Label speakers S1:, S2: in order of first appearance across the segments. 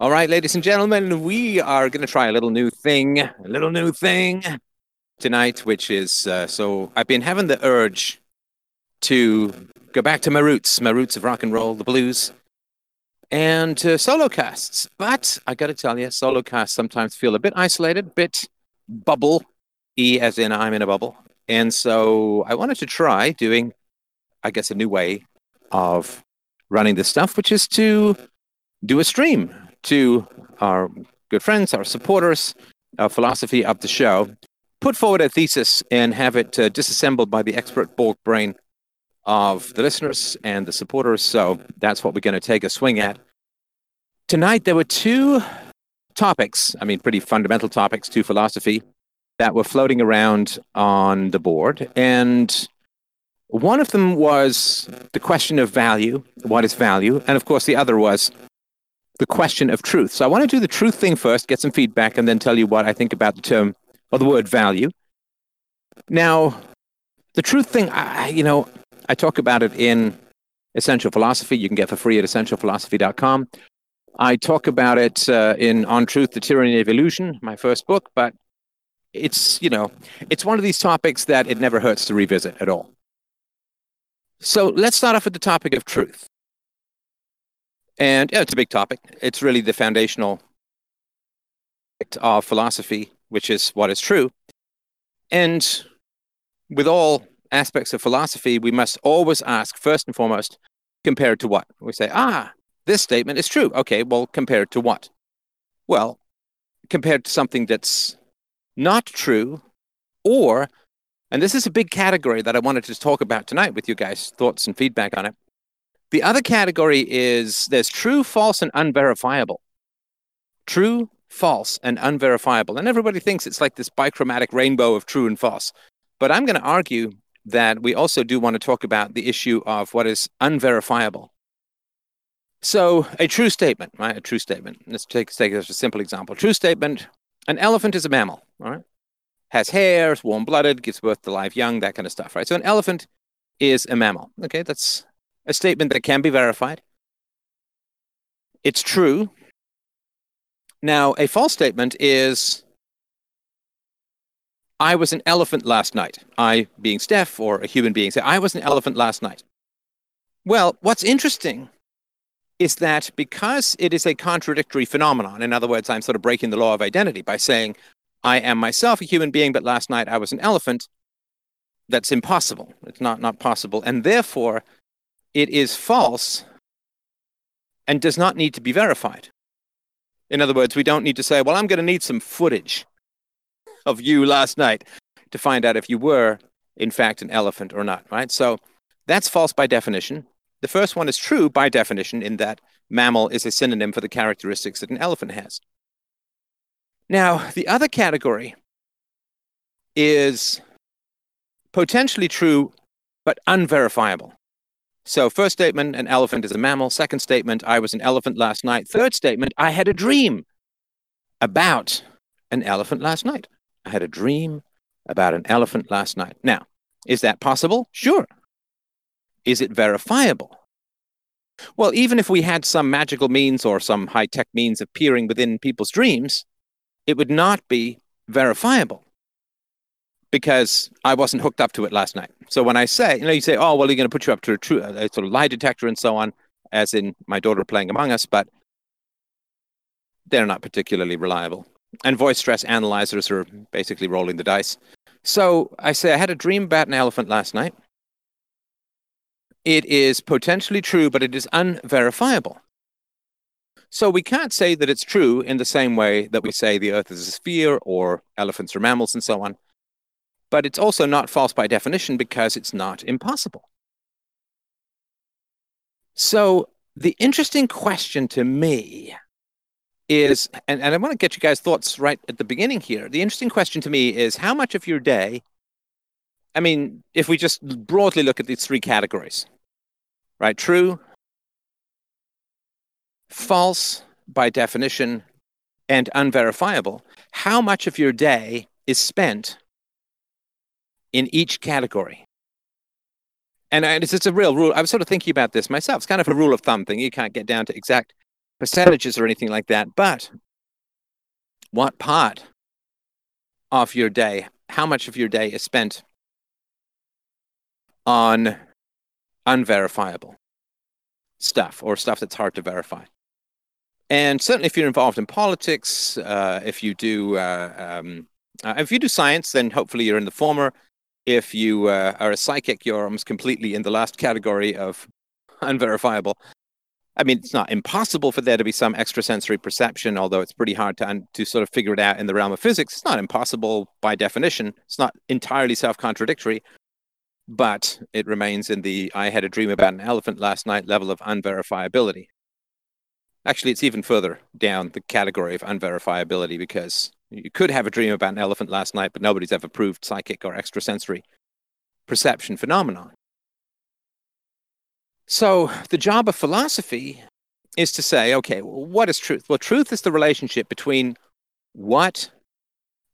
S1: All right, ladies and gentlemen, we are going to try a little new thing, a little new thing tonight, which is uh, so I've been having the urge to go back to my roots, my roots of rock and roll, the blues, and uh, solo casts. But I got to tell you, solo casts sometimes feel a bit isolated, bit bubble, E as in I'm in a bubble. And so I wanted to try doing, I guess, a new way of running this stuff, which is to do a stream to our good friends, our supporters, our philosophy of the show, put forward a thesis and have it uh, disassembled by the expert bulk brain of the listeners and the supporters. So that's what we're going to take a swing at. Tonight, there were two topics, I mean, pretty fundamental topics to philosophy that were floating around on the board. And one of them was the question of value. What is value? And of course, the other was the question of truth. So I want to do the truth thing first, get some feedback, and then tell you what I think about the term or the word value. Now, the truth thing, I, you know, I talk about it in Essential Philosophy. You can get for free at essentialphilosophy.com. I talk about it uh, in On Truth, The Tyranny of Illusion, my first book, but it's, you know, it's one of these topics that it never hurts to revisit at all. So let's start off with the topic of truth. And yeah, it's a big topic. It's really the foundational of philosophy, which is what is true. And with all aspects of philosophy, we must always ask, first and foremost, compared to what? We say, ah, this statement is true. Okay, well, compared to what? Well, compared to something that's not true, or, and this is a big category that I wanted to talk about tonight with you guys, thoughts and feedback on it. The other category is there's true, false, and unverifiable. True, false, and unverifiable. And everybody thinks it's like this bichromatic rainbow of true and false. But I'm going to argue that we also do want to talk about the issue of what is unverifiable. So, a true statement, right? A true statement. Let's take, take a simple example. True statement an elephant is a mammal, all right? Has hair, is warm blooded, gives birth to live young, that kind of stuff, right? So, an elephant is a mammal. Okay, that's a statement that can be verified. It's true. Now, a false statement is I was an elephant last night. I, being Steph, or a human being, say, I was an elephant last night. Well, what's interesting is that because it is a contradictory phenomenon, in other words, I'm sort of breaking the law of identity by saying, I am myself a human being, but last night I was an elephant, that's impossible. It's not, not possible. And therefore, it is false and does not need to be verified. In other words, we don't need to say, well, I'm going to need some footage of you last night to find out if you were, in fact, an elephant or not, right? So that's false by definition. The first one is true by definition, in that mammal is a synonym for the characteristics that an elephant has. Now, the other category is potentially true but unverifiable. So, first statement, an elephant is a mammal. Second statement, I was an elephant last night. Third statement, I had a dream about an elephant last night. I had a dream about an elephant last night. Now, is that possible? Sure. Is it verifiable? Well, even if we had some magical means or some high tech means of peering within people's dreams, it would not be verifiable because I wasn't hooked up to it last night. So when I say, you know, you say, oh, well, you're going to put you up to a, true, a sort of lie detector and so on, as in my daughter playing Among Us, but they're not particularly reliable. And voice stress analyzers are basically rolling the dice. So I say, I had a dream about an elephant last night. It is potentially true, but it is unverifiable. So we can't say that it's true in the same way that we say the earth is a sphere or elephants are mammals and so on but it's also not false by definition because it's not impossible. So the interesting question to me is, and, and I want to get you guys' thoughts right at the beginning here. The interesting question to me is how much of your day, I mean, if we just broadly look at these three categories, right? True, false by definition, and unverifiable. How much of your day is spent in each category. And it's, it's a real rule. I was sort of thinking about this myself. It's kind of a rule of thumb thing. You can't get down to exact percentages or anything like that, but what part of your day, how much of your day is spent on unverifiable stuff or stuff that's hard to verify. And certainly, if you're involved in politics, uh, if you do uh, um, uh, if you do science, then hopefully you're in the former. If you uh, are a psychic, you're almost completely in the last category of unverifiable. I mean, it's not impossible for there to be some extrasensory perception, although it's pretty hard to, to sort of figure it out in the realm of physics. It's not impossible by definition. It's not entirely self contradictory, but it remains in the I had a dream about an elephant last night level of unverifiability. Actually, it's even further down the category of unverifiability because you could have a dream about an elephant last night, but nobody's ever proved psychic or extrasensory perception phenomenon. So the job of philosophy is to say, okay, well, what is truth? Well, truth is the relationship between what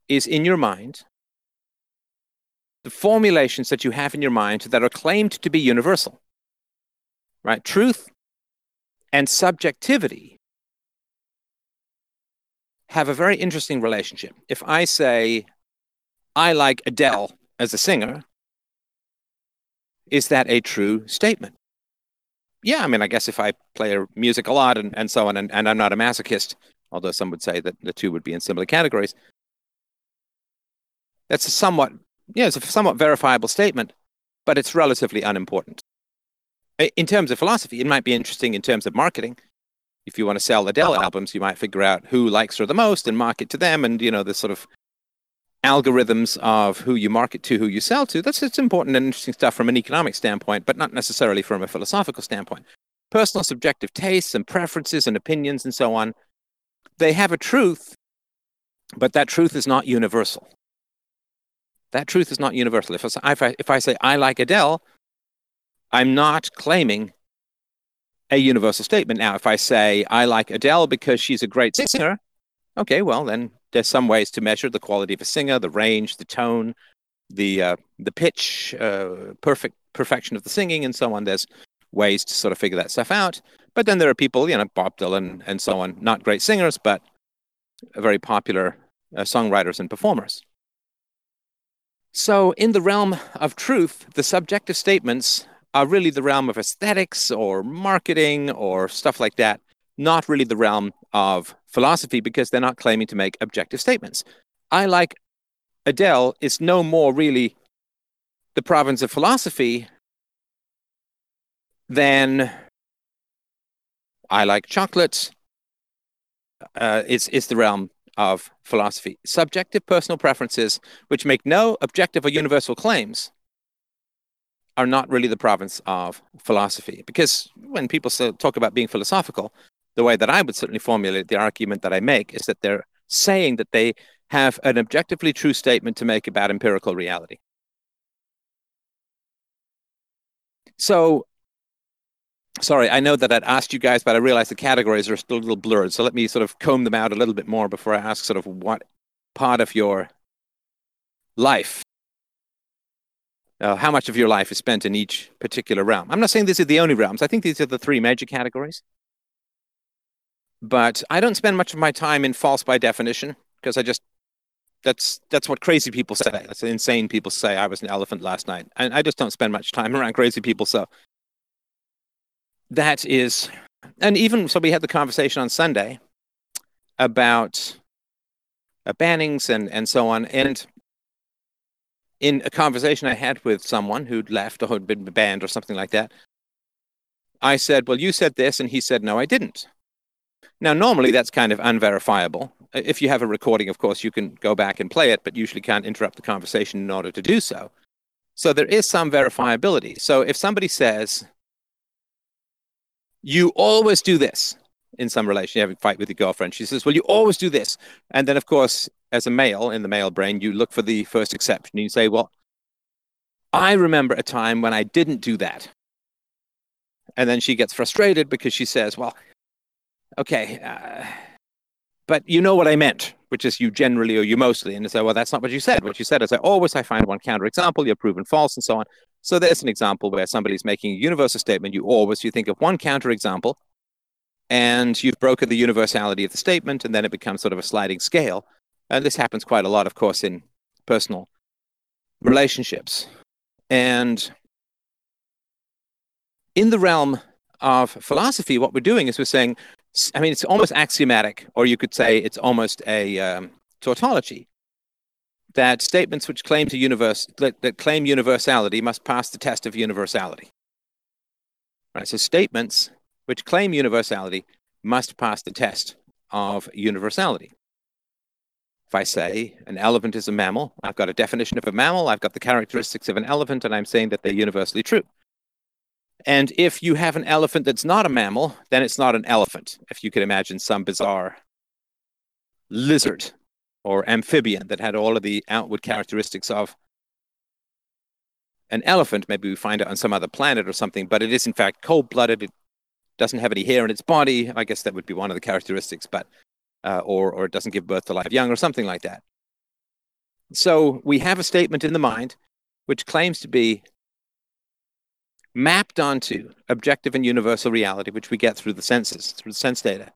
S1: is in your mind, the formulations that you have in your mind that are claimed to be universal. Right? Truth and subjectivity have a very interesting relationship. If I say, I like Adele as a singer, is that a true statement? yeah, I mean, I guess if I play music a lot and, and so on, and, and I'm not a masochist, although some would say that the two would be in similar categories, that's a somewhat, yeah, it's a somewhat verifiable statement, but it's relatively unimportant. In terms of philosophy, it might be interesting in terms of marketing. If you want to sell Adele uh-huh. albums, you might figure out who likes her the most and market to them, and you know the sort of algorithms of who you market to, who you sell to. That's it's important and interesting stuff from an economic standpoint, but not necessarily from a philosophical standpoint. Personal subjective tastes and preferences and opinions and so on, they have a truth, but that truth is not universal. That truth is not universal. If I, if I, if I say I like Adele, I'm not claiming a universal statement. Now, if I say I like Adele because she's a great singer, okay, well, then there's some ways to measure the quality of a singer, the range, the tone, the uh, the pitch, uh, perfect perfection of the singing, and so on. There's ways to sort of figure that stuff out. But then there are people, you know, Bob Dylan and so on, not great singers, but very popular uh, songwriters and performers. So, in the realm of truth, the subjective statements are really the realm of aesthetics or marketing or stuff like that, not really the realm of philosophy because they're not claiming to make objective statements. I like Adele is no more really the province of philosophy than I like chocolate. Uh, it's, it's the realm of philosophy. Subjective personal preferences, which make no objective or universal claims, are not really the province of philosophy. Because when people talk about being philosophical, the way that I would certainly formulate the argument that I make is that they're saying that they have an objectively true statement to make about empirical reality. So, sorry, I know that I'd asked you guys, but I realize the categories are still a little blurred. So let me sort of comb them out a little bit more before I ask sort of what part of your life, uh, how much of your life is spent in each particular realm. I'm not saying these are the only realms. I think these are the three major categories. But I don't spend much of my time in false by definition because I just that's that's what crazy people say. That's insane people say. I was an elephant last night, and I just don't spend much time around crazy people. So that is, and even so, we had the conversation on Sunday about uh, bannings and and so on, and in a conversation I had with someone who'd left or had been banned or something like that, I said, "Well, you said this," and he said, "No, I didn't." Now, normally that's kind of unverifiable. If you have a recording, of course, you can go back and play it, but usually can't interrupt the conversation in order to do so. So there is some verifiability. So if somebody says, you always do this in some relation, you have a fight with your girlfriend, she says, well, you always do this. And then, of course, as a male in the male brain, you look for the first exception. You say, well, I remember a time when I didn't do that. And then she gets frustrated because she says, well, okay, uh, but you know what I meant, which is you generally or you mostly. And I say, well, that's not what you said. What you said is, I always I find one counterexample, you're proven false, and so on. So there's an example where somebody's making a universal statement. You always you think of one counterexample, and you've broken the universality of the statement, and then it becomes sort of a sliding scale. And this happens quite a lot, of course, in personal relationships. And in the realm of philosophy, what we're doing is we're saying, I mean, it's almost axiomatic, or you could say it's almost a um, tautology that statements which claim to universe that, that claim universality must pass the test of universality. Right. So statements which claim universality must pass the test of universality. If I say an elephant is a mammal, I've got a definition of a mammal, I've got the characteristics of an elephant, and I'm saying that they're universally true. And if you have an elephant that's not a mammal, then it's not an elephant. If you could imagine some bizarre lizard or amphibian that had all of the outward characteristics of an elephant, maybe we find it on some other planet or something, but it is in fact cold blooded. It doesn't have any hair in its body. I guess that would be one of the characteristics, but uh, or or it doesn't give birth to live young or something like that. So we have a statement in the mind which claims to be mapped onto objective and universal reality, which we get through the senses, through the sense data.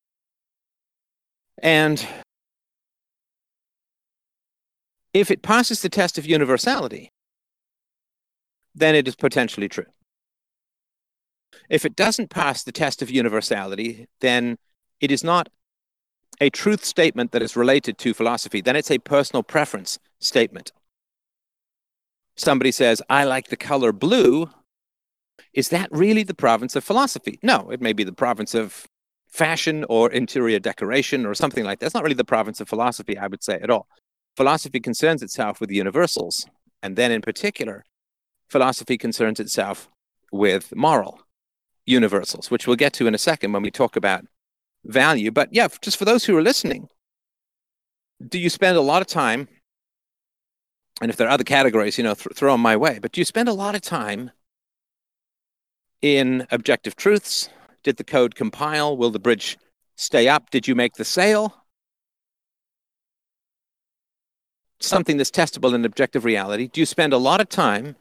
S1: And if it passes the test of universality, then it is potentially true. If it doesn't pass the test of universality, then it is not a truth statement that is related to philosophy. Then it's a personal preference statement. Somebody says, I like the color blue. Is that really the province of philosophy? No, it may be the province of fashion or interior decoration or something like that. It's not really the province of philosophy, I would say, at all. Philosophy concerns itself with the universals. And then, in particular, philosophy concerns itself with moral universals, which we'll get to in a second when we talk about value. But yeah, just for those who are listening, do you spend a lot of time? And if there are other categories, you know, th- throw them my way. But do you spend a lot of time in objective truths? Did the code compile? Will the bridge stay up? Did you make the sale? Something that's testable in objective reality. Do you spend a lot of time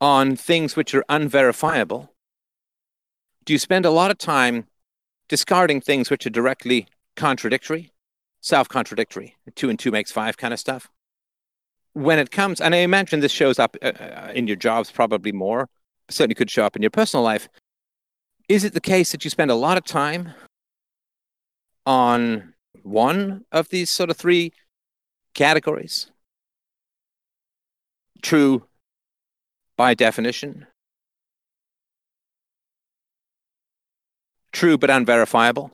S1: on things which are unverifiable? Do you spend a lot of time discarding things which are directly contradictory, self contradictory, two and two makes five kind of stuff? When it comes, and I imagine this shows up uh, uh, in your jobs probably more, certainly could show up in your personal life. Is it the case that you spend a lot of time on one of these sort of three categories? True, by definition. True but unverifiable.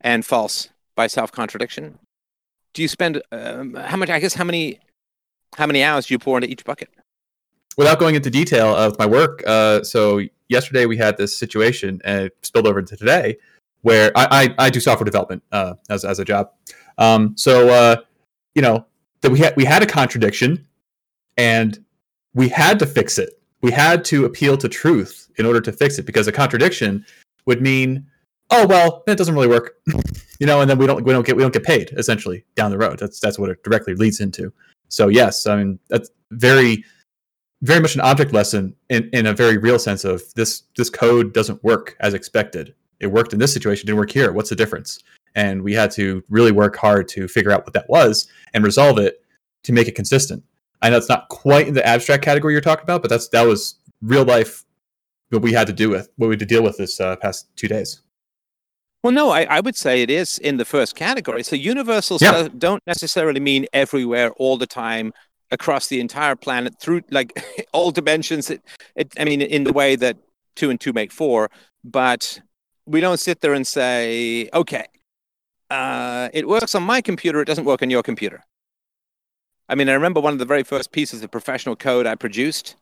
S1: And false by self contradiction. Do you spend um, how much? I guess how many how many hours do you pour into each bucket?
S2: Without going into detail of my work, uh, so yesterday we had this situation and it spilled over into today where I, I, I do software development uh, as, as a job. Um, so, uh, you know, that we had, we had a contradiction and we had to fix it. We had to appeal to truth in order to fix it because a contradiction would mean, oh well, it doesn't really work, you know, and then we don't we don't get we don't get paid essentially down the road. That's that's what it directly leads into. So yes, I mean that's very very much an object lesson in, in a very real sense of this this code doesn't work as expected. It worked in this situation, didn't work here. What's the difference? And we had to really work hard to figure out what that was and resolve it to make it consistent. I know it's not quite in the abstract category you're talking about, but that's that was real life what we had to do with what we had to deal with this uh, past two days.
S1: Well, no, I, I, would say it is in the first category. So universals yeah. don't necessarily mean everywhere all the time across the entire planet through like all dimensions. It, it, I mean, in the way that two and two make four, but we don't sit there and say, okay, uh, it works on my computer, it doesn't work on your computer. I mean, I remember one of the very first pieces of professional code I produced.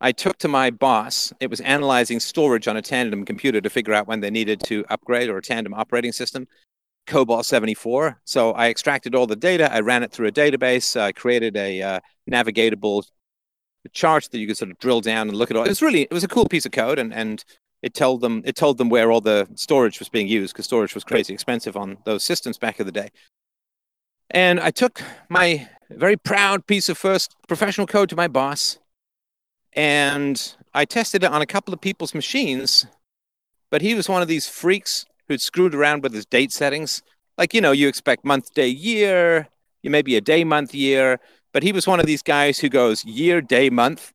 S1: I took to my boss. It was analyzing storage on a tandem computer to figure out when they needed to upgrade or a tandem operating system, COBOL 74. So I extracted all the data. I ran it through a database. I created a uh, navigatable chart that you could sort of drill down and look at all. It was really, it was a cool piece of code, and and it told them it told them where all the storage was being used because storage was crazy expensive on those systems back in the day. And I took my very proud piece of first professional code to my boss. And I tested it on a couple of people's machines but he was one of these freaks who'd screwed around with his date settings. Like, you know, you expect month, day, year, you maybe a day, month, year, but he was one of these guys who goes year, day, month.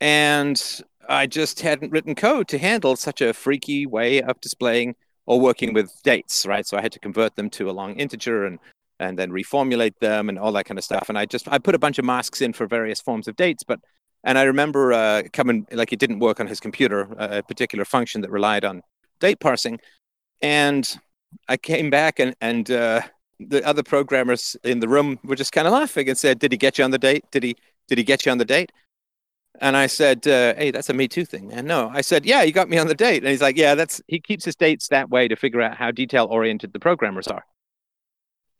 S1: And I just hadn't written code to handle such a freaky way of displaying or working with dates, right? So I had to convert them to a long integer and and then reformulate them and all that kind of stuff. And I just I put a bunch of masks in for various forms of dates, but and I remember uh, coming like it didn't work on his computer, a particular function that relied on date parsing, and I came back and and uh, the other programmers in the room were just kind of laughing and said, "Did he get you on the date? Did he did he get you on the date?" And I said, uh, "Hey, that's a Me Too thing, man." No, I said, "Yeah, he got me on the date." And he's like, "Yeah, that's he keeps his dates that way to figure out how detail oriented the programmers are."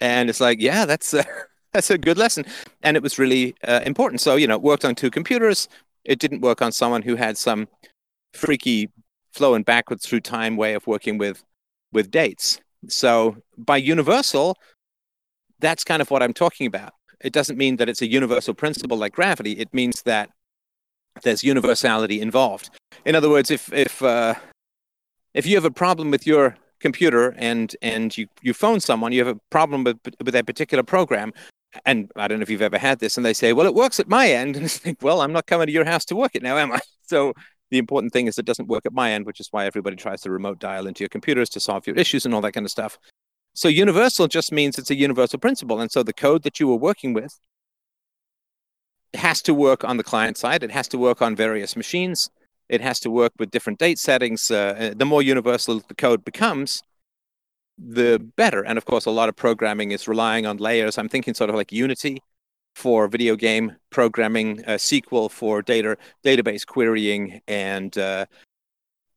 S1: And it's like, yeah, that's a, that's a good lesson, and it was really uh, important. So you know, it worked on two computers. It didn't work on someone who had some freaky flowing backwards through time way of working with with dates. So by universal, that's kind of what I'm talking about. It doesn't mean that it's a universal principle like gravity. It means that there's universality involved. In other words, if if uh, if you have a problem with your computer and and you you phone someone, you have a problem with with that particular program, and I don't know if you've ever had this, and they say, "Well, it works at my end," and it's like, "Well, I'm not coming to your house to work it now, am I?" So the important thing is it doesn't work at my end, which is why everybody tries to remote dial into your computers to solve your issues and all that kind of stuff. So universal just means it's a universal principle, and so the code that you were working with has to work on the client side. It has to work on various machines. It has to work with different date settings. Uh, uh, the more universal the code becomes, the better. And of course, a lot of programming is relying on layers. I'm thinking sort of like Unity for video game programming, uh, SQL for data database querying, and uh,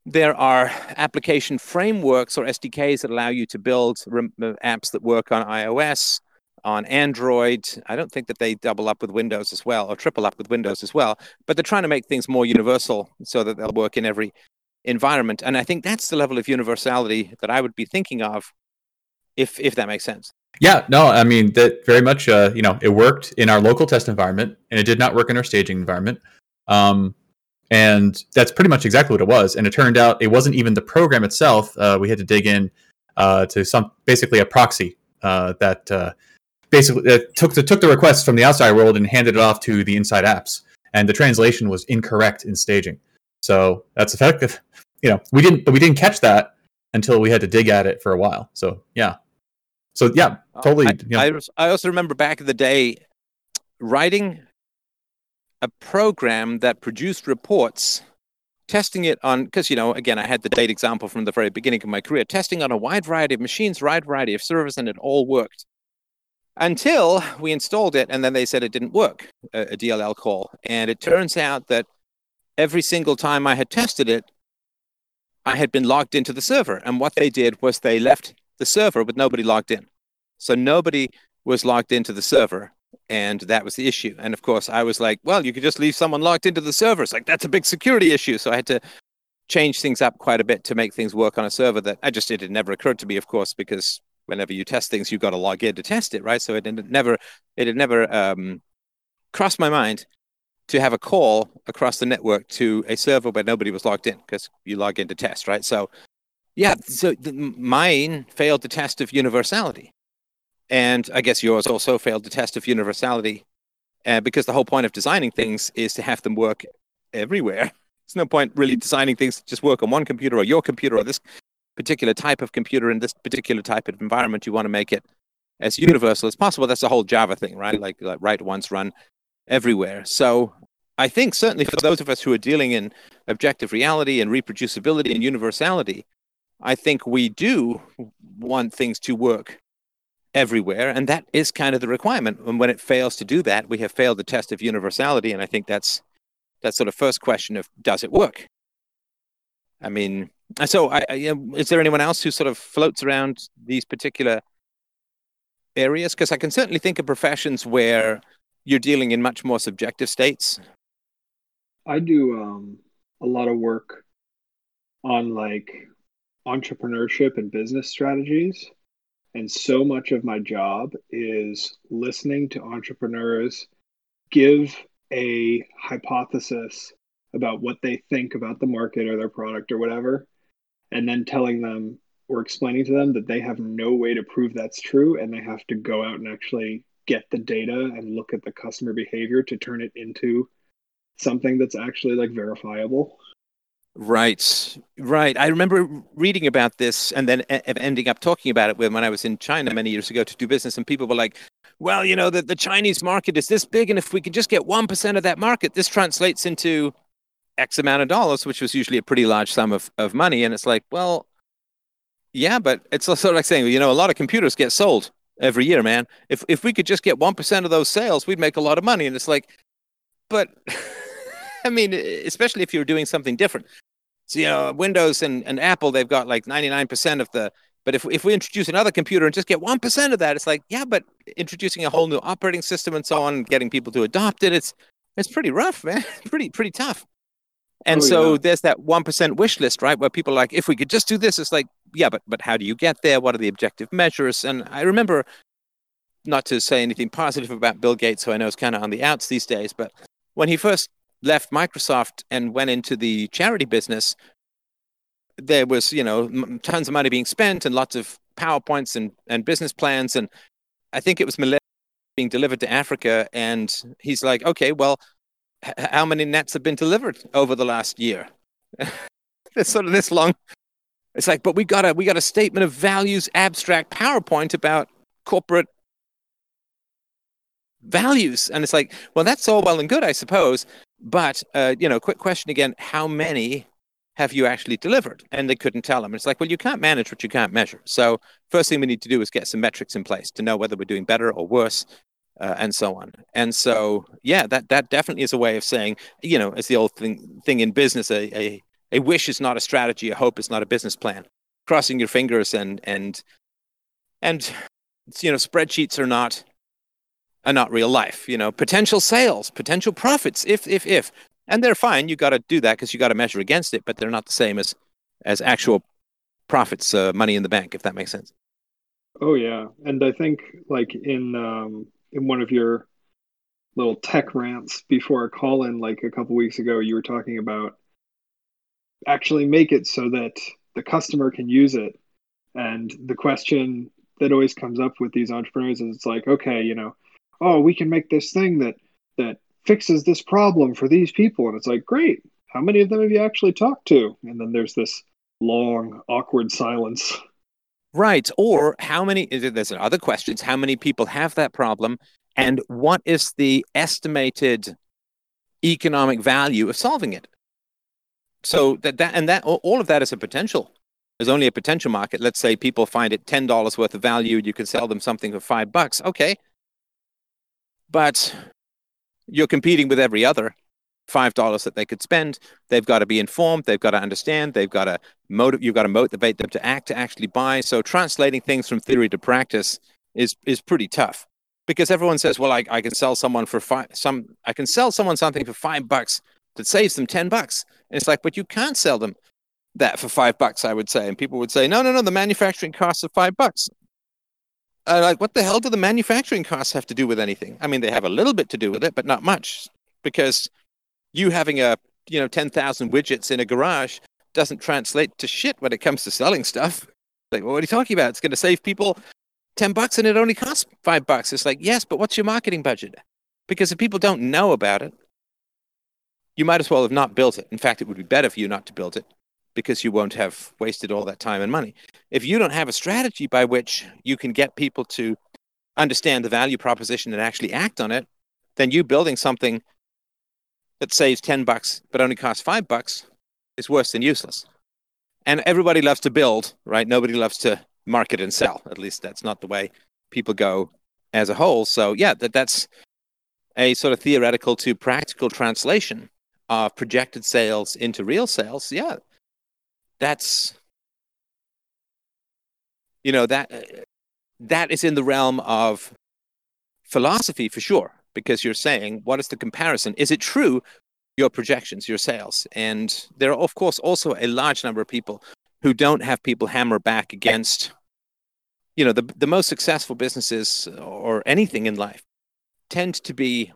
S1: there are application frameworks or SDKs that allow you to build rem- uh, apps that work on iOS on Android. I don't think that they double up with Windows as well or triple up with Windows as well, but they're trying to make things more universal so that they'll work in every environment. And I think that's the level of universality that I would be thinking of if if that makes sense.
S2: Yeah, no, I mean that very much. Uh, you know, it worked in our local test environment, and it did not work in our staging environment. Um, and that's pretty much exactly what it was. And it turned out it wasn't even the program itself. Uh, we had to dig in uh, to some basically a proxy uh, that uh, basically uh, took the, took the requests from the outside world and handed it off to the inside apps, and the translation was incorrect in staging. So that's effective. You know, we didn't, but we didn't catch that until we had to dig at it for a while. So yeah, so yeah, totally. I,
S1: you know. I, I also remember back in the day writing a program that produced reports testing it on because you know again i had the date example from the very beginning of my career testing on a wide variety of machines wide variety of servers and it all worked until we installed it and then they said it didn't work a, a dll call. And it turns out that every single time i had tested it i had been logged into the server. And what they did was they left the server with nobody logged in. So nobody was logged into the server and that was the issue. And of course i was like well you could just leave someone logged into the server. It's like that's a big security issue. So i had to change things up quite a bit to make things work on a server that i just it had never occurred to me of course because whenever you test things, you've got to log in to test it, right? So it, it never, it had never um, crossed my mind to have a call across the network to a server where nobody was logged in because you log in to test, right? So, yeah, so mine failed the test of universality, and I guess yours also failed the test of universality, uh, because the whole point of designing things is to have them work everywhere. There's no point really designing things to just work on one computer or your computer or this particular type of computer in this particular type of environment, you want to make it as universal as possible. That's the whole Java thing, right? Like, like write once, run everywhere. So I think certainly for those of us who are dealing in objective reality and reproducibility and universality, I think we do want things to work everywhere. And that is kind of the requirement. And when it fails to do that, we have failed the test of universality. And I think that's that sort of first question of does it work? I mean, so I, I, is there anyone else who sort of floats around these particular areas? Because I can certainly think of professions where you're dealing in much more subjective states.
S3: I do um, a lot of work on like entrepreneurship and business strategies. And so much of my job is listening to entrepreneurs give a hypothesis about what they think about the market or their product or whatever, and then telling them or explaining to them that they have no way to prove that's true and they have to go out and actually get the data and look at the customer behavior to turn it into something that's actually like verifiable.
S1: Right, right. I remember reading about this and then ending up talking about it when I was in China many years ago to do business, and people were like, "Well, you know, the, the Chinese market is this big, and if we could just get one percent of that market, this translates into X amount of dollars, which was usually a pretty large sum of, of money." And it's like, well, yeah, but it's of like saying, you know, a lot of computers get sold every year, man. If if we could just get one percent of those sales, we'd make a lot of money. And it's like, but I mean, especially if you're doing something different. So, you know, Windows and, and Apple, they've got like 99% of the, but if, if we introduce another computer and just get 1% of that, it's like, yeah, but introducing a whole new operating system and so on, getting people to adopt it, it's, it's pretty rough, man. pretty, pretty tough. And oh, so yeah. there's that 1% wish list, right? Where people are like, if we could just do this, it's like, yeah, but, but how do you get there? What are the objective measures? And I remember not to say anything positive about Bill Gates, who I know is kind of on the outs these days, but when he first left Microsoft and went into the charity business, there was, you know, tons of money being spent and lots of PowerPoints and, and business plans. And I think it was being delivered to Africa. And he's like, okay, well, how many nets have been delivered over the last year? it's sort of this long. It's like, but we got a we got a statement of values abstract PowerPoint about corporate values, and it's like, well, that's all well and good, I suppose. But uh, you know, quick question again: How many have you actually delivered? And they couldn't tell them. It's like, well, you can't manage what you can't measure. So first thing we need to do is get some metrics in place to know whether we're doing better or worse, uh, and so on. And so, yeah, that that definitely is a way of saying, you know, it's the old thing thing in business: a a, a wish is not a strategy, a hope is not a business plan. Crossing your fingers and and and you know, spreadsheets are not are not real life. You know, potential sales, potential profits, if if if, and they're fine. You got to do that because you got to measure against it, but they're not the same as as actual profits, uh, money in the bank, if that makes sense.
S3: Oh yeah, and I think like in um, in one of your little tech rants before a call in like a couple weeks ago, you were talking about actually make it so that the customer can use it. And the question that always comes up with these entrepreneurs is it's like, okay, you know, oh, we can make this thing that that fixes this problem for these people, and it's like, great. How many of them have you actually talked to? And then there's this long, awkward silence.
S1: Right. Or how many? There's other questions. How many people have that problem, and what is the estimated economic value of solving it? So that that and that all of that is a potential. There's only a potential market. Let's say people find it ten dollars worth of value. You can sell them something for five bucks. Okay, but you're competing with every other five dollars that they could spend. They've got to be informed. They've got to understand. They've got to motivate. You've got to motivate them to act, to actually buy. So translating things from theory to practice is is pretty tough because everyone says, "Well, I, I can sell someone for five. Some I can sell someone something for five bucks that saves them ten bucks." And it's like, but you can't sell them that for five bucks. I would say, and people would say, "No, no, no. The manufacturing costs are five bucks." uh, like what the hell do the manufacturing costs have to do with anything? I mean, they have a little bit to do with it, but not much, because you having a you know ten thousand widgets in a garage doesn't translate to shit when it comes to selling stuff. Like, well, what are you talking about? It's going to save people ten bucks, and it only costs five bucks. It's like, yes, but what's your marketing budget? Because if people don't know about it, you might as well have not built it. In fact, it would be better for you not to build it because you won't have wasted all that time and money. If you don't have a strategy by which you can get people to understand the value proposition and actually act on it, then you building something that saves 10 bucks but only costs 5 bucks is worse than useless. And everybody loves to build, right? Nobody loves to market and sell. At least that's not the way people go as a whole. So, yeah, that that's a sort of theoretical to practical translation of projected sales into real sales. Yeah, that's you know that uh, that is in the realm of philosophy for sure because you're saying what is the comparison is it true your projections your sales and there are of course also a large number of people who don't have people hammer back against you know the the most successful businesses or anything in life tend to be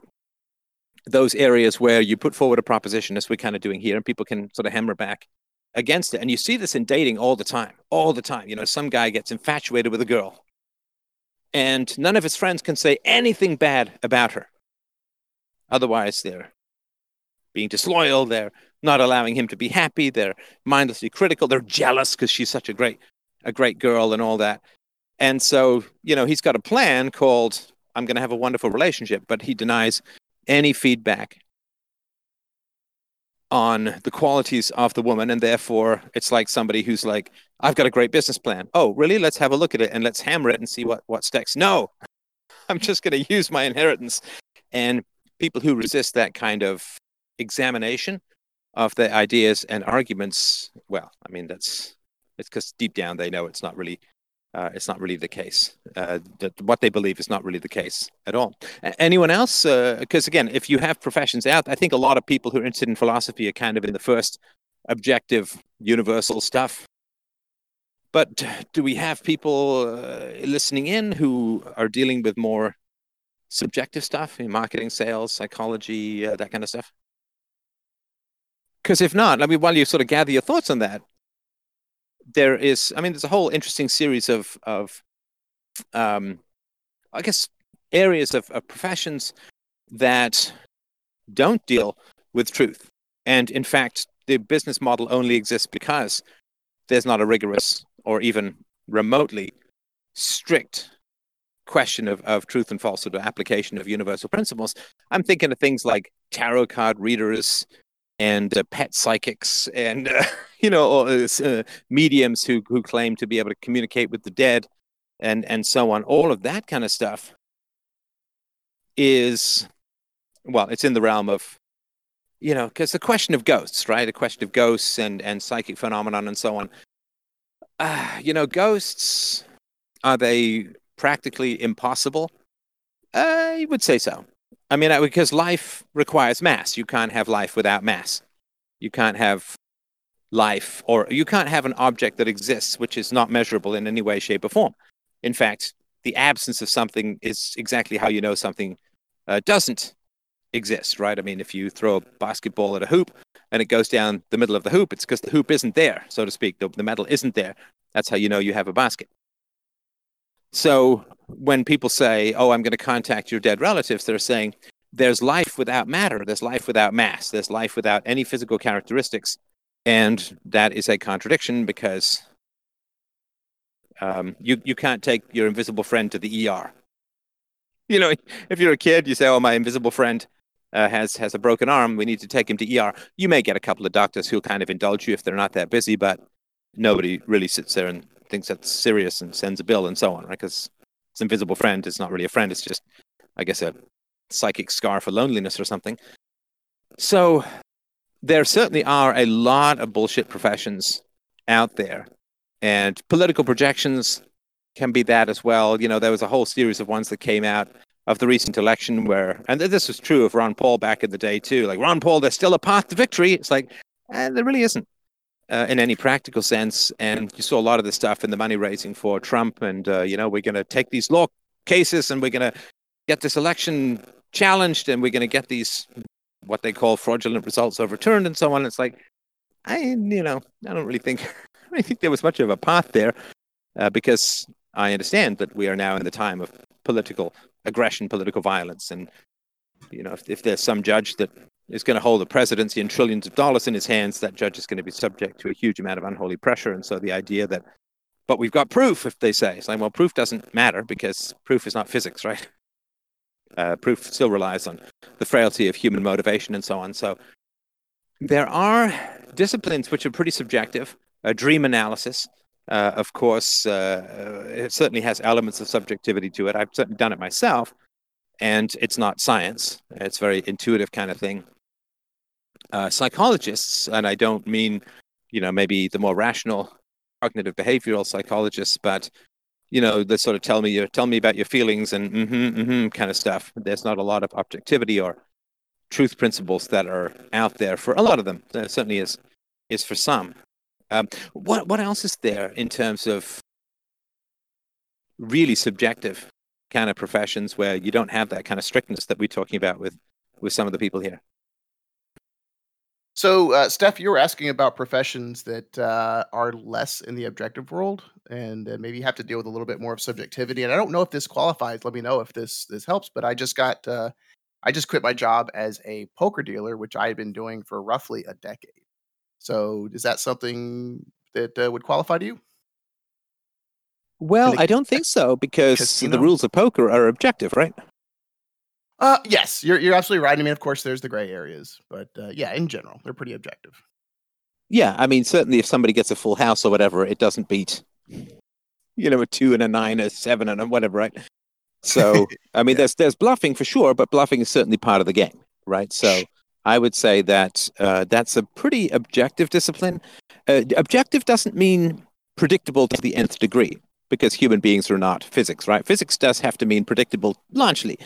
S1: those areas where you put forward a proposition, as we're kind of doing here, and people can sort of hammer back against it. And you see this in dating all the time, all the time. You know, some guy gets infatuated with a girl, and none of his friends can say anything bad about her. Otherwise, they're being disloyal, they're not allowing him to be happy, they're mindlessly critical, they're jealous because she's such a great a great girl and all that. And so, you know, he's got a plan called I'm going to have a wonderful relationship, but he denies any feedback on the qualities of the woman and therefore it's like somebody who's like i've got a great business plan. Oh really? Let's have a look at it and let's hammer it and see what what sticks. No i'm just going to use my inheritance. And people who resist that kind of examination of the ideas and arguments well i mean that's it's because deep down they know it's not really uh, it's not really the case. Uh, that what they believe is not really the case at all. Anyone else? Because uh, again, if you have professions out, I think a lot of people who are interested in philosophy are kind of in the first objective, universal stuff. But do we have people uh, listening in who are dealing with more subjective stuff in marketing, sales, psychology, uh, that kind of stuff? Because if not, I mean, while you sort of gather your thoughts on that, there is, I mean, there's a whole interesting series of of, um, I guess, areas of, of professions that don't deal with truth, and in fact, the business model only exists because there's not a rigorous or even remotely strict question of, of truth and falsehood or application of universal principles. I'm thinking of things like tarot card readers, and uh, pet psychics and uh, you know uh, uh, mediums who who claim to be able to communicate with the dead and and so on. All of that kind of stuff is well it's in the realm of you know because the question of ghosts right? The question of ghosts and and psychic phenomenon and so on. Uh, you know ghosts are they practically impossible? I would say so I mean, because life requires mass. You can't have life without mass. You can't have life, or you can't have an object that exists which is not measurable in any way, shape, or form. In fact, the absence of something is exactly how you know something uh, doesn't exist, right? I mean, if you throw a basketball at a hoop and it goes down the middle of the hoop, it's because the hoop isn't there, so to speak. The, the metal isn't there. That's how you know you have a basket. So when people say, "Oh, I'm going to contact your dead relatives," they're saying there's life without matter, there's life without mass, there's life without any physical characteristics, and that is a contradiction because um, you you can't take your invisible friend to the ER. You know, if you're a kid, you say, "Oh, my invisible friend." Uh, has has a broken arm. We need to take him to ER. You may get a couple of doctors who'll kind of indulge you if they're not that busy, but nobody really sits there and thinks that's serious and sends a bill and so on, right? Because it's invisible friend. It's not really a friend. It's just, I guess, a psychic scar for loneliness or something. So there certainly are a lot of bullshit professions out there, and political projections can be that as well. You know, there was a whole series of ones that came out of the recent election where, and this was true of Ron Paul back in the day too. Like Ron Paul, there's still a path to victory. It's like, eh, there really isn't uh, in any practical sense. And you saw a lot of this stuff in the money raising for Trump. And, uh, you know, we're going to take these law cases and we're going to get this election challenged and we're going to get these, what they call fraudulent results overturned and so on. It's like, I, you know, I don't really think, I don't think there was much of a path there uh, because I understand that we are now in the time of political aggression, political violence. And, you know, if, if there's some judge that is going to hold the presidency and trillions of dollars in his hands, that judge is going to be subject to a huge amount of unholy pressure. And so the idea that, but we've got proof, if they say, it's like, well, proof doesn't matter because proof is not physics, right? Uh, proof still relies on the frailty of human motivation and so on. So there are disciplines which are pretty subjective. Dream analysis, uh, of course, uh, it certainly has elements of subjectivity to it. I've certainly done it myself, and it's not science. It's very intuitive kind of thing uh, psychologists, and I don't mean, you know, maybe the more rational cognitive behavioral psychologists, but you know, they sort of tell me, you tell me about your feelings and mm-hmm, mm-hmm kind of stuff. There's not a lot of objectivity or truth principles that are out there for a lot of them. There certainly is is for some. Um, what what else is there in terms of really subjective kind of professions where you don't have that kind of strictness that we're talking about with with some of the people here.
S4: So, uh, Steph, you were asking about professions that uh, are less in the objective world, and uh, maybe have to deal with a little bit more of subjectivity. And I don't know if this qualifies. Let me know if this this helps. But I just got, uh, I just quit my job as a poker dealer, which I had been doing for roughly a decade. So, is that something that uh, would qualify to you?
S1: Well, I don't think so because
S4: casino?
S1: the rules of poker are objective, right?
S4: Uh, yes, you're you're absolutely right. I mean, of course, there's the gray areas, but uh, yeah, in general, they're pretty objective.
S1: Yeah, I mean, certainly if somebody gets a full house or whatever, it doesn't beat, you know, a two and a nine, a seven and a whatever, right? So, I mean,
S4: Yeah.
S1: there's there's bluffing for sure, but bluffing is certainly part of the game, right? So, I would say that uh, that's a pretty objective discipline. Uh, objective doesn't mean predictable to the nth degree because human beings are not physics, right? Physics does have to mean predictable largely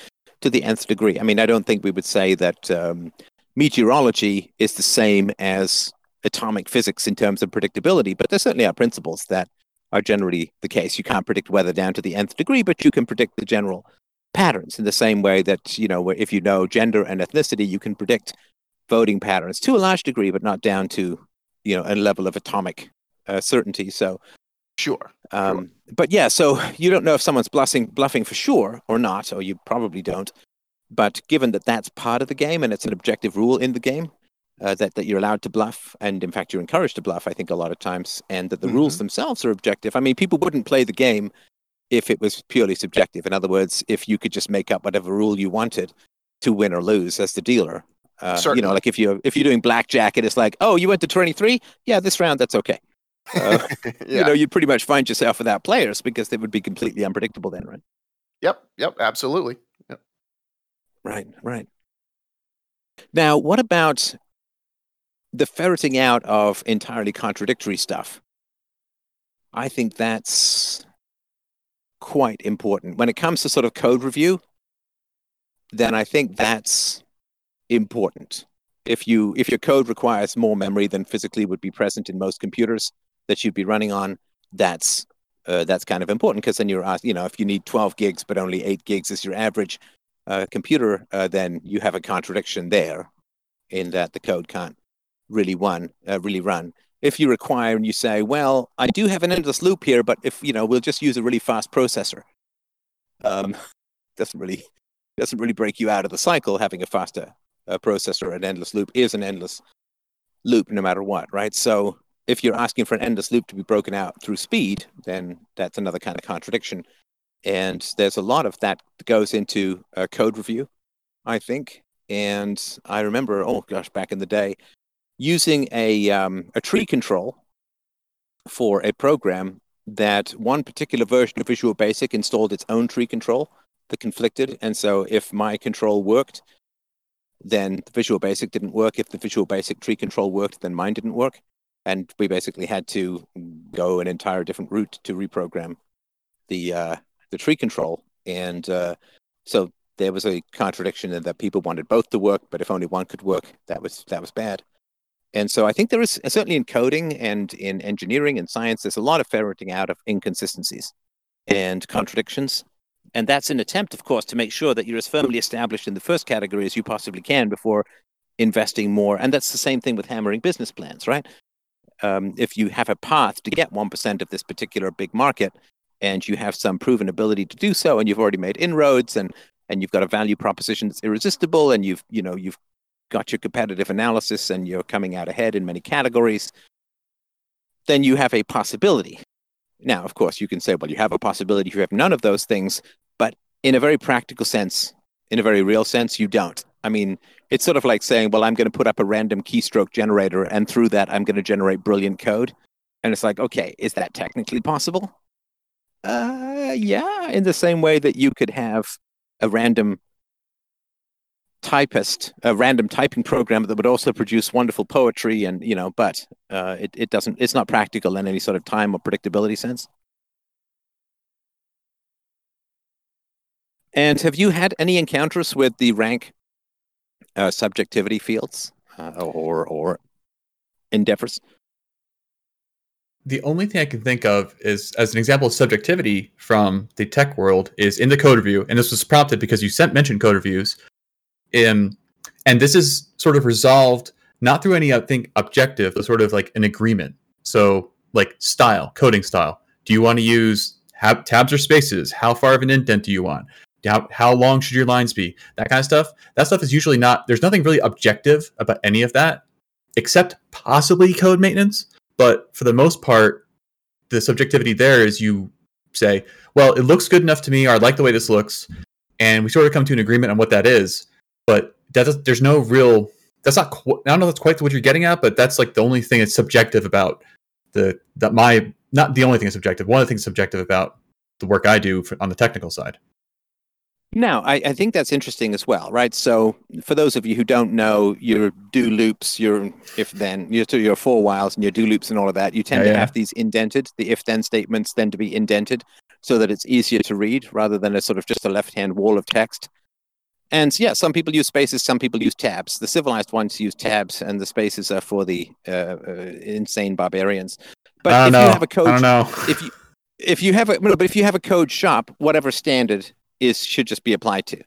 S1: to the nth degree. I mean, I don't think we would say that um, meteorology is the same as atomic physics in terms of predictability, but there certainly are principles that are generally the case. You can't predict weather down to the nth degree, but you can predict the general patterns in the same way that, you know, if you know gender and ethnicity, you can predict voting patterns to a large degree, but not down to, you know, a level of atomic uh, certainty. So,
S4: Sure.
S1: um, But yeah, so you don't know if someone's bluffing, bluffing for sure or not, or you probably don't. But given that that's part of the game and it's an objective rule in the game, uh, that, that you're allowed to bluff, and in fact, you're encouraged to bluff, I think, a lot of times, and that the rules themselves are objective. I mean, people wouldn't play the game if it was purely subjective. In other words, if you could just make up whatever rule you wanted to win or lose as the dealer. Uh, you know, like if you if you're doing blackjack, and it's like, oh, you went to 23, yeah, this round that's okay. Uh,
S4: yeah.
S1: you know, you'd pretty much find yourself without players because they would be completely unpredictable then, right?
S4: Yep. Yep. Absolutely. Yep.
S1: Right, right. Now, what about the ferreting out of entirely contradictory stuff? I think that's quite important. When it comes to sort of code review, then I think that's important. If you if your code requires more memory than physically would be present in most computers that you'd be running on, that's uh, that's kind of important because then you're asked, you know, if you need 12 gigs but only 8 gigs is your average uh, computer, uh, then you have a contradiction there in that the code can't really run, uh, really run. If you require and you say, well, I do have an endless loop here, but if you know, we'll just use a really fast processor. Um, doesn't really doesn't really break you out of the cycle. Having a faster uh, processor, an endless loop is an endless loop, no matter what, right? So if you're asking for an endless loop to be broken out through speed, then that's another kind of contradiction. And there's a lot of that goes into uh, code review, I think. And I remember, oh gosh, back in the day, using a um, a tree control for a program that one particular version of Visual Basic installed its own tree control that conflicted. And so if my control worked, then the Visual Basic didn't work. If the Visual Basic tree control worked, then mine didn't work. And we basically had to go an entire different route to reprogram the uh, the tree control. And uh, so there was a contradiction in that people wanted both to work, but if only one could work, that was that was bad. And so I think there is certainly in coding and in engineering and science, there's a lot of ferreting out of inconsistencies and contradictions. And that's an attempt, of course, to make sure that you're as firmly established in the first category as you possibly can before investing more. And that's the same thing with hammering business plans, right? Um, if you have a path to get 1% of this particular big market and you have some proven ability to do so and you've already made inroads and and you've got a value proposition that's irresistible and you've you know you've got your competitive analysis and you're coming out ahead in many categories then you have a possibility. Now of course you can say well you have a possibility if you have none of those things but in a very practical sense in a very real sense you don't i mean it's sort of like saying well i'm going to put up a random keystroke generator and through that i'm going to generate brilliant code and it's like okay is that technically possible uh, yeah, in the same way that you could have a random typist, a random typing program that would also produce wonderful poetry, and you know, but uh, it it doesn't. It's not practical in any sort of time or predictability sense. And have you had any encounters with the rank uh, subjectivity fields uh, or or endeavors?
S2: The only thing I can think of is as an example of subjectivity from the tech world is in the code review, and this was prompted because you sent mentioned code reviews. In and this is sort of resolved not through any, I think, objective, but sort of like an agreement. So, like style, coding style. Do you want to use have tabs or spaces? How far of an indent do you want? How, how long should your lines be? That kind of stuff. That stuff is usually not, there's nothing really objective about any of that, except possibly code maintenance. But for the most part, the subjectivity there is you say, well, it looks good enough to me, or I like the way this looks. And we sort of come to an agreement on what that is. But that there's no real, that's not, qu- I don't know that's quite what you're getting at, but that's like the only thing that's subjective about the, that my, not the only thing that's subjective. One of the things subjective about the work I do for, on the technical side.
S1: Now, I, I think that's interesting as well, right? So, for those of you who don't know, your do loops, your if then, your, your for whiles and your do loops and all of that, you tend
S2: Yeah,
S1: to have these indented, the if then statements tend to be indented so that it's easier to read rather than a sort of just a left hand wall of text. And yeah, some people use spaces, some people use tabs. The civilized ones use tabs, and the spaces are for the uh, uh, insane barbarians. But
S2: I
S1: if
S2: know.
S1: you have a code
S2: I don't know.
S1: if you if you have a but if you have a code shop, whatever standard is should just be applied to,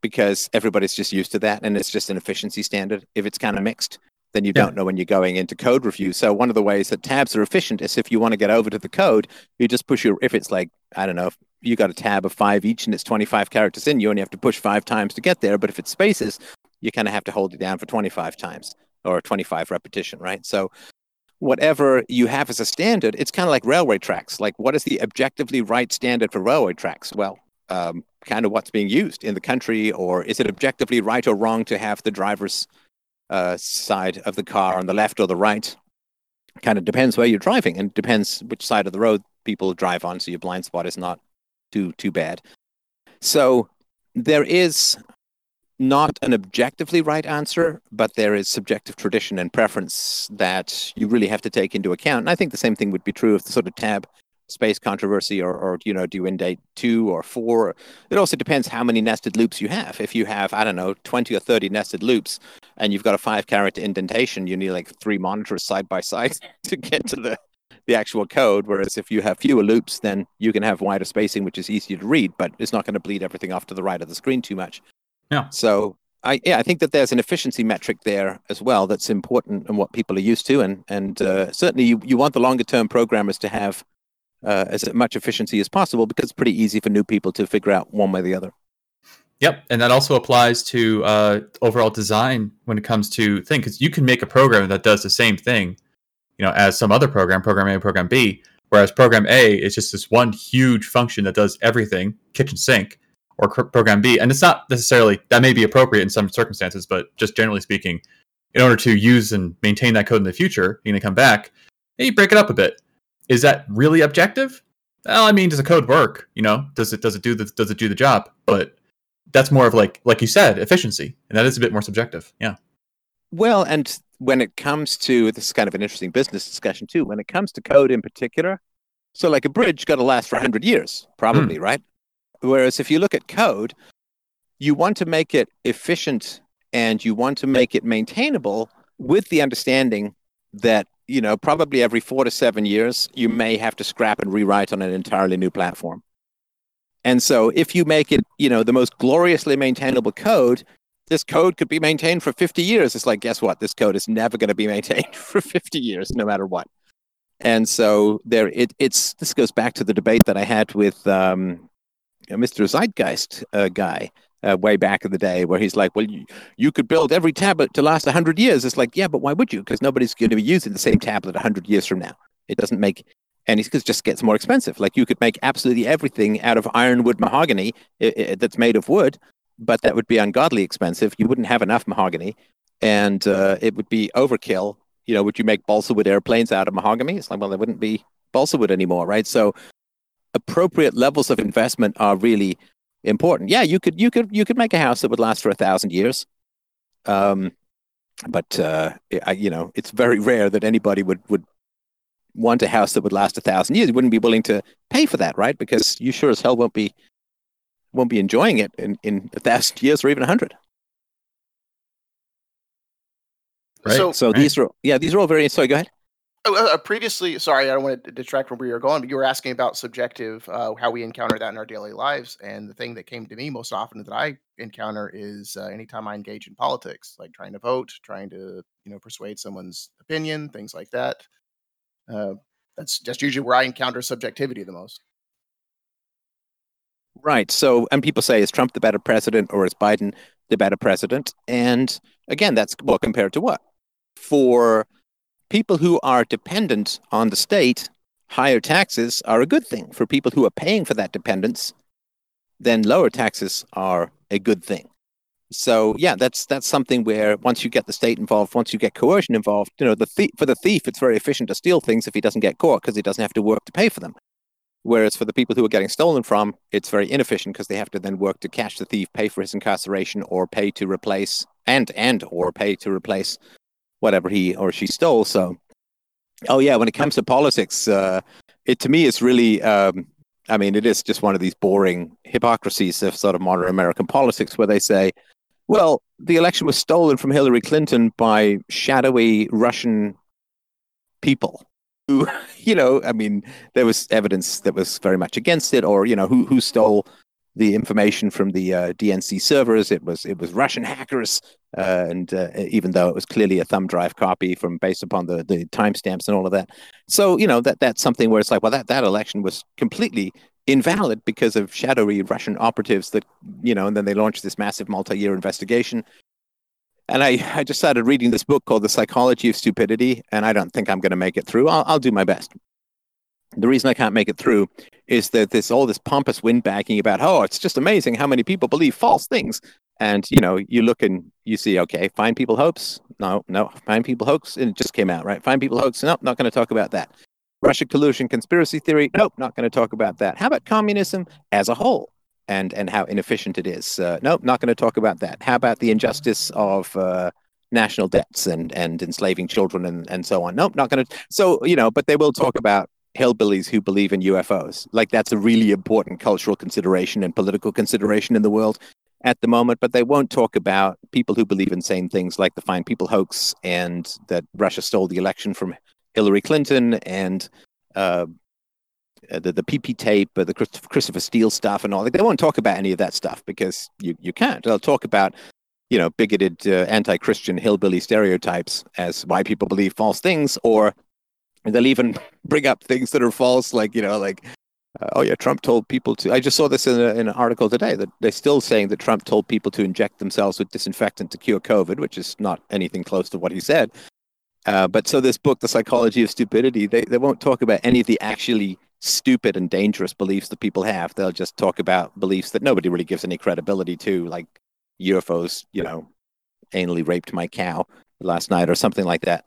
S1: because everybody's just used to that, and it's just an efficiency standard. If it's kind of mixed, then you
S2: Yeah.
S1: don't know when you're going into code review. So one of the ways that tabs are efficient is if you want to get over to the code, you just push your. If it's like I don't know, if you got a tab of five each and it's 25 characters in, you only have to push five times to get there. But if it's spaces, you kind of have to hold it down for 25 times or 25 repetition, right? So whatever you have as a standard, it's kind of like railway tracks. Like, what is the objectively right standard for railway tracks? Well, um, kind of what's being used in the country, or is it objectively right or wrong to have the driver's uh, side of the car on the left or the right? Kind of depends where you're driving, and depends which side of the road people drive on. So your blind spot is not too too bad. So there is not an objectively right answer, but there is subjective tradition and preference that you really have to take into account. And I think the same thing would be true of the sort of tab space controversy or, or you know, do you indent two or four? It also depends how many nested loops you have. If you have, I don't know, 20 or 30 nested loops and you've got a five character indentation, you need like three monitors side by side to get to the, the actual code. Whereas if you have fewer loops, then you can have wider spacing, which is easier to read, but it's not going to bleed everything off to the right of the screen too much.
S2: Yeah.
S1: So I yeah, I think that there's an efficiency metric there as well that's important and what people are used to, and and uh, certainly you, you want the longer term programmers to have uh, as much efficiency as possible because it's pretty easy for new people to figure out one way or the other.
S2: Yep, and that also applies to uh, overall design when it comes to thing because you can make a program that does the same thing, you know, as some other program, program A, program B. Whereas program A is just this one huge function that does everything, kitchen sink, or cr- program B, and it's not necessarily that may be appropriate in some circumstances, but just generally speaking, in order to use and maintain that code in the future, you're gonna come back, hey, you break it up a bit. Is that really objective? Well, I mean, does the code work? You know, does it does it do the does it do the job? But that's more of like like you said efficiency and that is a bit more subjective yeah
S1: Well, and when it comes to this is kind of an interesting business discussion too. When it comes to code in particular, so like a bridge got to last for hundred years, probably, hmm. right? Whereas if you look at code, you want to make it efficient and you want to make it maintainable with the understanding that you know probably every four to seven years you may have to scrap and rewrite on an entirely new platform. And so if you make it, you know, the most gloriously maintainable code, this code could be maintained for 50 years. It's like, guess what? This code is never going to be maintained for 50 years, no matter what. And so there, it, it's this goes back to the debate that I had with um, Mr. Zeitgeist uh, guy uh, way back in the day, where he's like, "Well, you, you could build every tablet to last 100 years." It's like, yeah, but why would you? Because nobody's going to be using the same tablet 100 years from now. It doesn't make and it just gets more expensive. Like you could make absolutely everything out of ironwood mahogany i i that's made of wood, but that would be ungodly expensive. You wouldn't have enough mahogany, and uh, it would be overkill. You know, would you make balsa wood airplanes out of mahogany? It's like, well, there wouldn't be balsa wood anymore, right? So, appropriate levels of investment are really important. Yeah, you could, you could, you could make a house that would last for a thousand years. Um, but uh, I, you know, it's very rare that anybody would would want a house that would last a thousand years. You wouldn't be willing to pay for that, right? Because you sure as hell won't be won't be enjoying it in, in a thousand years or even a hundred.
S2: Right.
S4: So
S1: So
S2: Right.
S1: these are yeah, these are all very sorry, go ahead.
S4: Oh, uh, uh, previously, sorry, I don't want to detract from where you're going, but you were asking about subjective, uh, how we encounter that in our daily lives. And the thing that came to me most often that I encounter is uh, anytime I engage in politics, like trying to vote, trying to you know persuade someone's opinion, things like that. Uh, that's just usually where I encounter subjectivity the most.
S1: Right. So, and people say, is Trump the better president or is Biden the better president? And again, that's well compared to what? For people who are dependent on the state, higher taxes are a good thing. For people who are paying for that dependence, then lower taxes are a good thing. So yeah, that's that's something where once you get the state involved, once you get coercion involved, you know, the thief, for the thief, it's very efficient to steal things if he doesn't get caught because he doesn't have to work to pay for them. Whereas for the people who are getting stolen from, it's very inefficient because they have to then work to catch the thief, pay for his incarceration, or pay to replace and and or pay to replace whatever he or she stole. So, oh yeah, when it comes to politics, uh, it to me is really, um, I mean, it is just one of these boring hypocrisies of sort of modern American politics, where they say, well, the election was stolen from Hillary Clinton by shadowy Russian people. Who, you know, I mean, there was evidence that was very much against it, or you know, who who stole the information from the uh, DNC servers. It was it was Russian hackers, uh, and uh, even though it was clearly a thumb drive copy from based upon the the timestamps and all of that. So you know that that's something where it's like, well, that that election was completely invalid because of shadowy Russian operatives that you know, and then they launched this massive multi-year investigation. And I, I just started reading this book called The Psychology of Stupidity, and I don't think I'm going to make it through. I'll, I'll do my best the reason I can't make it through is that there's all this pompous windbagging about, oh, it's just amazing how many people believe false things. And you know, you look and you see, okay, fine people hoax. No, no, fine people hoax. And it just came out, right? Fine people hoax. Nope, not going to talk about that. Russia collusion conspiracy theory. Nope, not going to talk about that. How about communism as a whole and and how inefficient it is? Uh, nope, not going to talk about that. How about the injustice of uh, national debts and and enslaving children and and so on? Nope, not going to. So you know, but they will talk about hillbillies who believe in UFOs. Like that's a really important cultural consideration and political consideration in the world at the moment. But they won't talk about people who believe in same things like the Fine People hoax and that Russia stole the election from Hillary Clinton and uh, the the PP tape, the Christopher Steele stuff, and all. Like, they won't talk about any of that stuff because you you can't. They'll talk about you know bigoted uh, anti-Christian hillbilly stereotypes as why people believe false things or they'll even bring up things that are false, like you know, like uh, oh yeah, Trump told people to. I just saw this in, a, in an article today that they're still saying that Trump told people to inject themselves with disinfectant to cure COVID, which is not anything close to what he said. Uh, but so this book, The Psychology of Stupidity, they, they won't talk about any of the actually stupid and dangerous beliefs that people have. They'll just talk about beliefs that nobody really gives any credibility to, like UFOs, you know, anally raped my cow last night or something like that.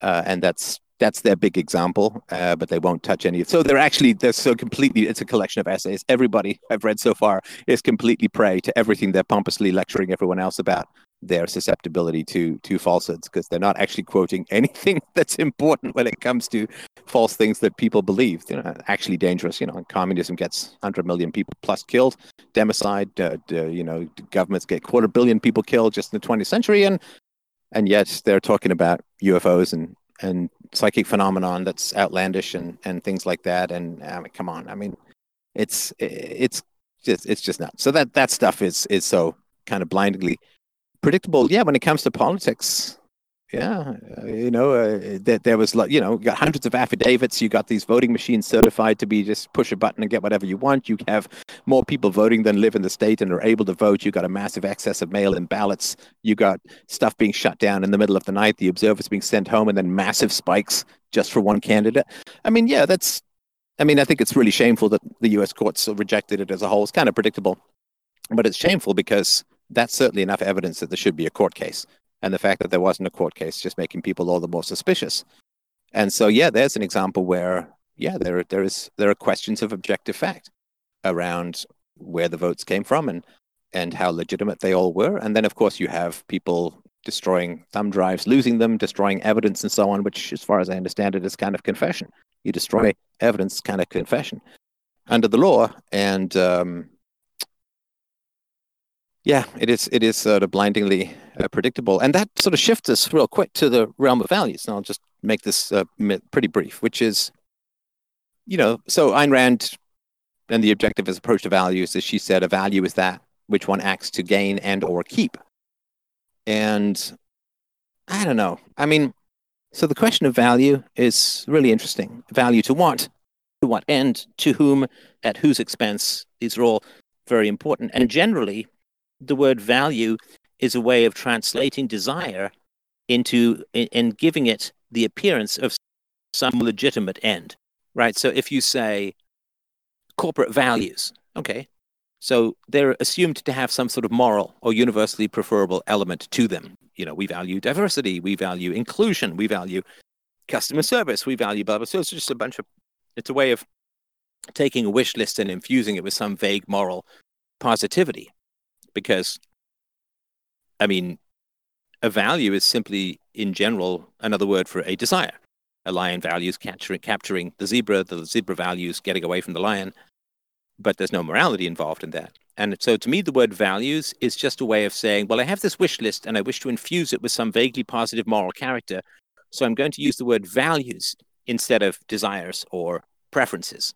S1: Uh, and that's that's their big example, uh, but they won't touch any. So they're actually they're so completely. It's a collection of essays. Everybody I've read so far is completely prey to everything they're pompously lecturing everyone else about their susceptibility to to falsehoods because they're not actually quoting anything that's important when it comes to false things that people believe. You know, actually dangerous. You know, communism gets hundred million people plus killed, democide. Uh, you know, governments get quarter billion people killed just in the 20th century, and and yet they're talking about UFOs and and psychic phenomenon that's outlandish and and things like that. And I mean, come on, I mean, it's it's just it's just not. So that that stuff is is so kind of blindingly predictable. Yeah, when it comes to politics, yeah, uh, you know, uh, that there was, like you know, you got hundreds of affidavits. You got these voting machines certified to be just push a button and get whatever you want. You have more people voting than live in the state and are able to vote. You got a massive excess of mail-in ballots. You got stuff being shut down in the middle of the night. The observers being sent home, and then massive spikes just for one candidate. I mean, yeah, that's. I mean, I think it's really shameful that the U.S. courts rejected it as a whole. It's kind of predictable, but it's shameful because that's certainly enough evidence that there should be a court case and the fact that there wasn't a court case just making people all the more suspicious. And so, yeah, there's an example where, yeah, there there is there are questions of objective fact around where the votes came from and and how legitimate they all were. And then, of course, you have people destroying thumb drives, losing them, destroying evidence, and so on. Which, as far as I understand it, is kind of confession. You destroy evidence, kind of confession under the law, and um, yeah, it is. It is sort of blindingly uh, predictable, and that sort of shifts us real quick to the realm of values. And I'll just make this uh, pretty brief, which is, you know, so Ayn Rand and the objectivist approach to values, as she said, a value is that which one acts to gain and or keep. And I don't know. I mean, so the question of value is really interesting. Value to what? To what end? To whom? At whose expense? These are all very important. And generally, the word value is a way of translating desire into and giving it the appearance of some legitimate end, right? So if you say corporate values, okay, so they're assumed to have some sort of moral or universally preferable element to them. You know, we value diversity, we value inclusion, we value customer service, we value blah blah. So it's just a bunch of it's a way of taking a wish list and infusing it with some vague moral positivity. Because I mean, a value is simply in general another word for a desire. A lion values capturing, capturing the zebra, the zebra values getting away from the lion, but there's no morality involved in that. And so to me, the word values is just a way of saying, well, I have this wish list and I wish to infuse it with some vaguely positive moral character. So I'm going to use the word values instead of desires or preferences.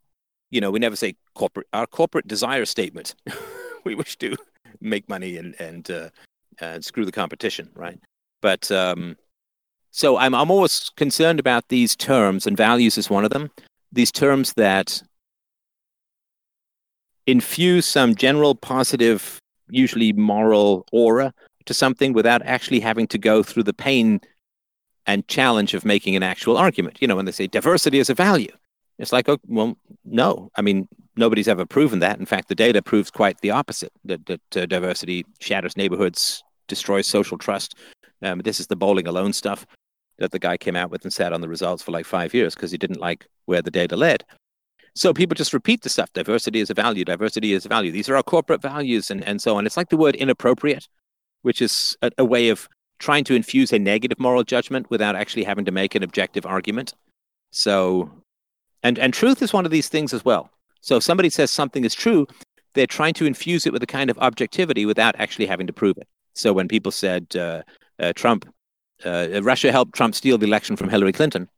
S1: You know, we never say corporate, our corporate desire statement. we wish to make money and, and, uh, screw the competition, right? But um, so I'm, I'm always concerned about these terms, and values is one of them. These terms that infuse some general positive, usually moral aura to something without actually having to go through the pain and challenge of making an actual argument. You know, when they say diversity is a value, it's like, oh, well, no. I mean, nobody's ever proven that. In fact, the data proves quite the opposite that, that uh, diversity shatters neighborhoods, destroys social trust, um, this is the bowling alone stuff that the guy came out with and sat on the results for like five years because he didn't like where the data led. So people just repeat the stuff. Diversity is a value. Diversity is a value. These are our corporate values and, and so on. It's like the word inappropriate, which is a, a way of trying to infuse a negative moral judgment without actually having to make an objective argument. So, and, and truth is one of these things as well. So if somebody says something is true, they're trying to infuse it with a kind of objectivity without actually having to prove it. So when people said, uh, uh, Trump, uh, Russia helped Trump steal the election from Hillary Clinton,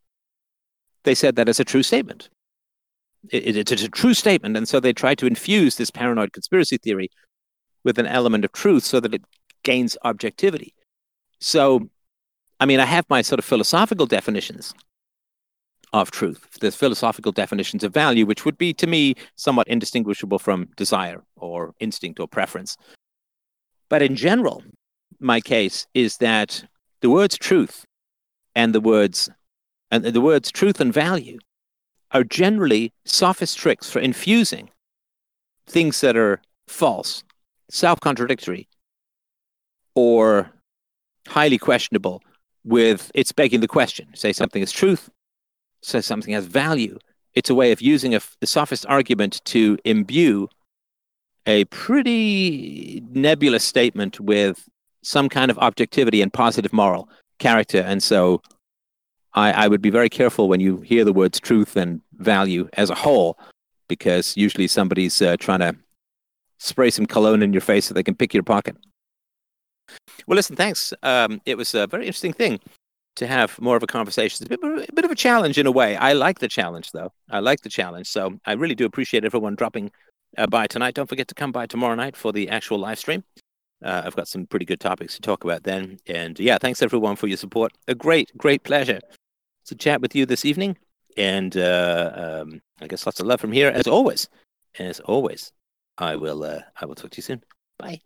S1: they said that as a true statement. It, it, it's a true statement. And so they tried to infuse this paranoid conspiracy theory with an element of truth so that it gains objectivity. So, I mean, I have my sort of philosophical definitions of truth. There's philosophical definitions of value, which would be to me somewhat indistinguishable from desire or instinct or preference. But in general, my case is that the words truth and the words and the words truth and value are generally sophist tricks for infusing things that are false, self-contradictory, or highly questionable with it's begging the question. Say something is truth, say something has value. It's a way of using a, the sophist argument to imbue a pretty nebulous statement with some kind of objectivity and positive moral character. And so I, I would be very careful when you hear the words truth and value as a whole, because usually somebody's uh, trying to spray some cologne in your face so they can pick your pocket. Well, listen, thanks. Um, it was a very interesting thing to have more of a conversation. It's a bit, a bit of a challenge in a way. I like the challenge, though. I like the challenge. So I really do appreciate everyone dropping uh, by tonight. Don't forget to come by tomorrow night for the actual live stream. Uh, I've got some pretty good topics to talk about then. And yeah, thanks everyone for your support. A great, great pleasure to chat with you this evening. And uh, um, I guess lots of love from here as always. As always, I will. Uh, I will talk to you soon. Bye.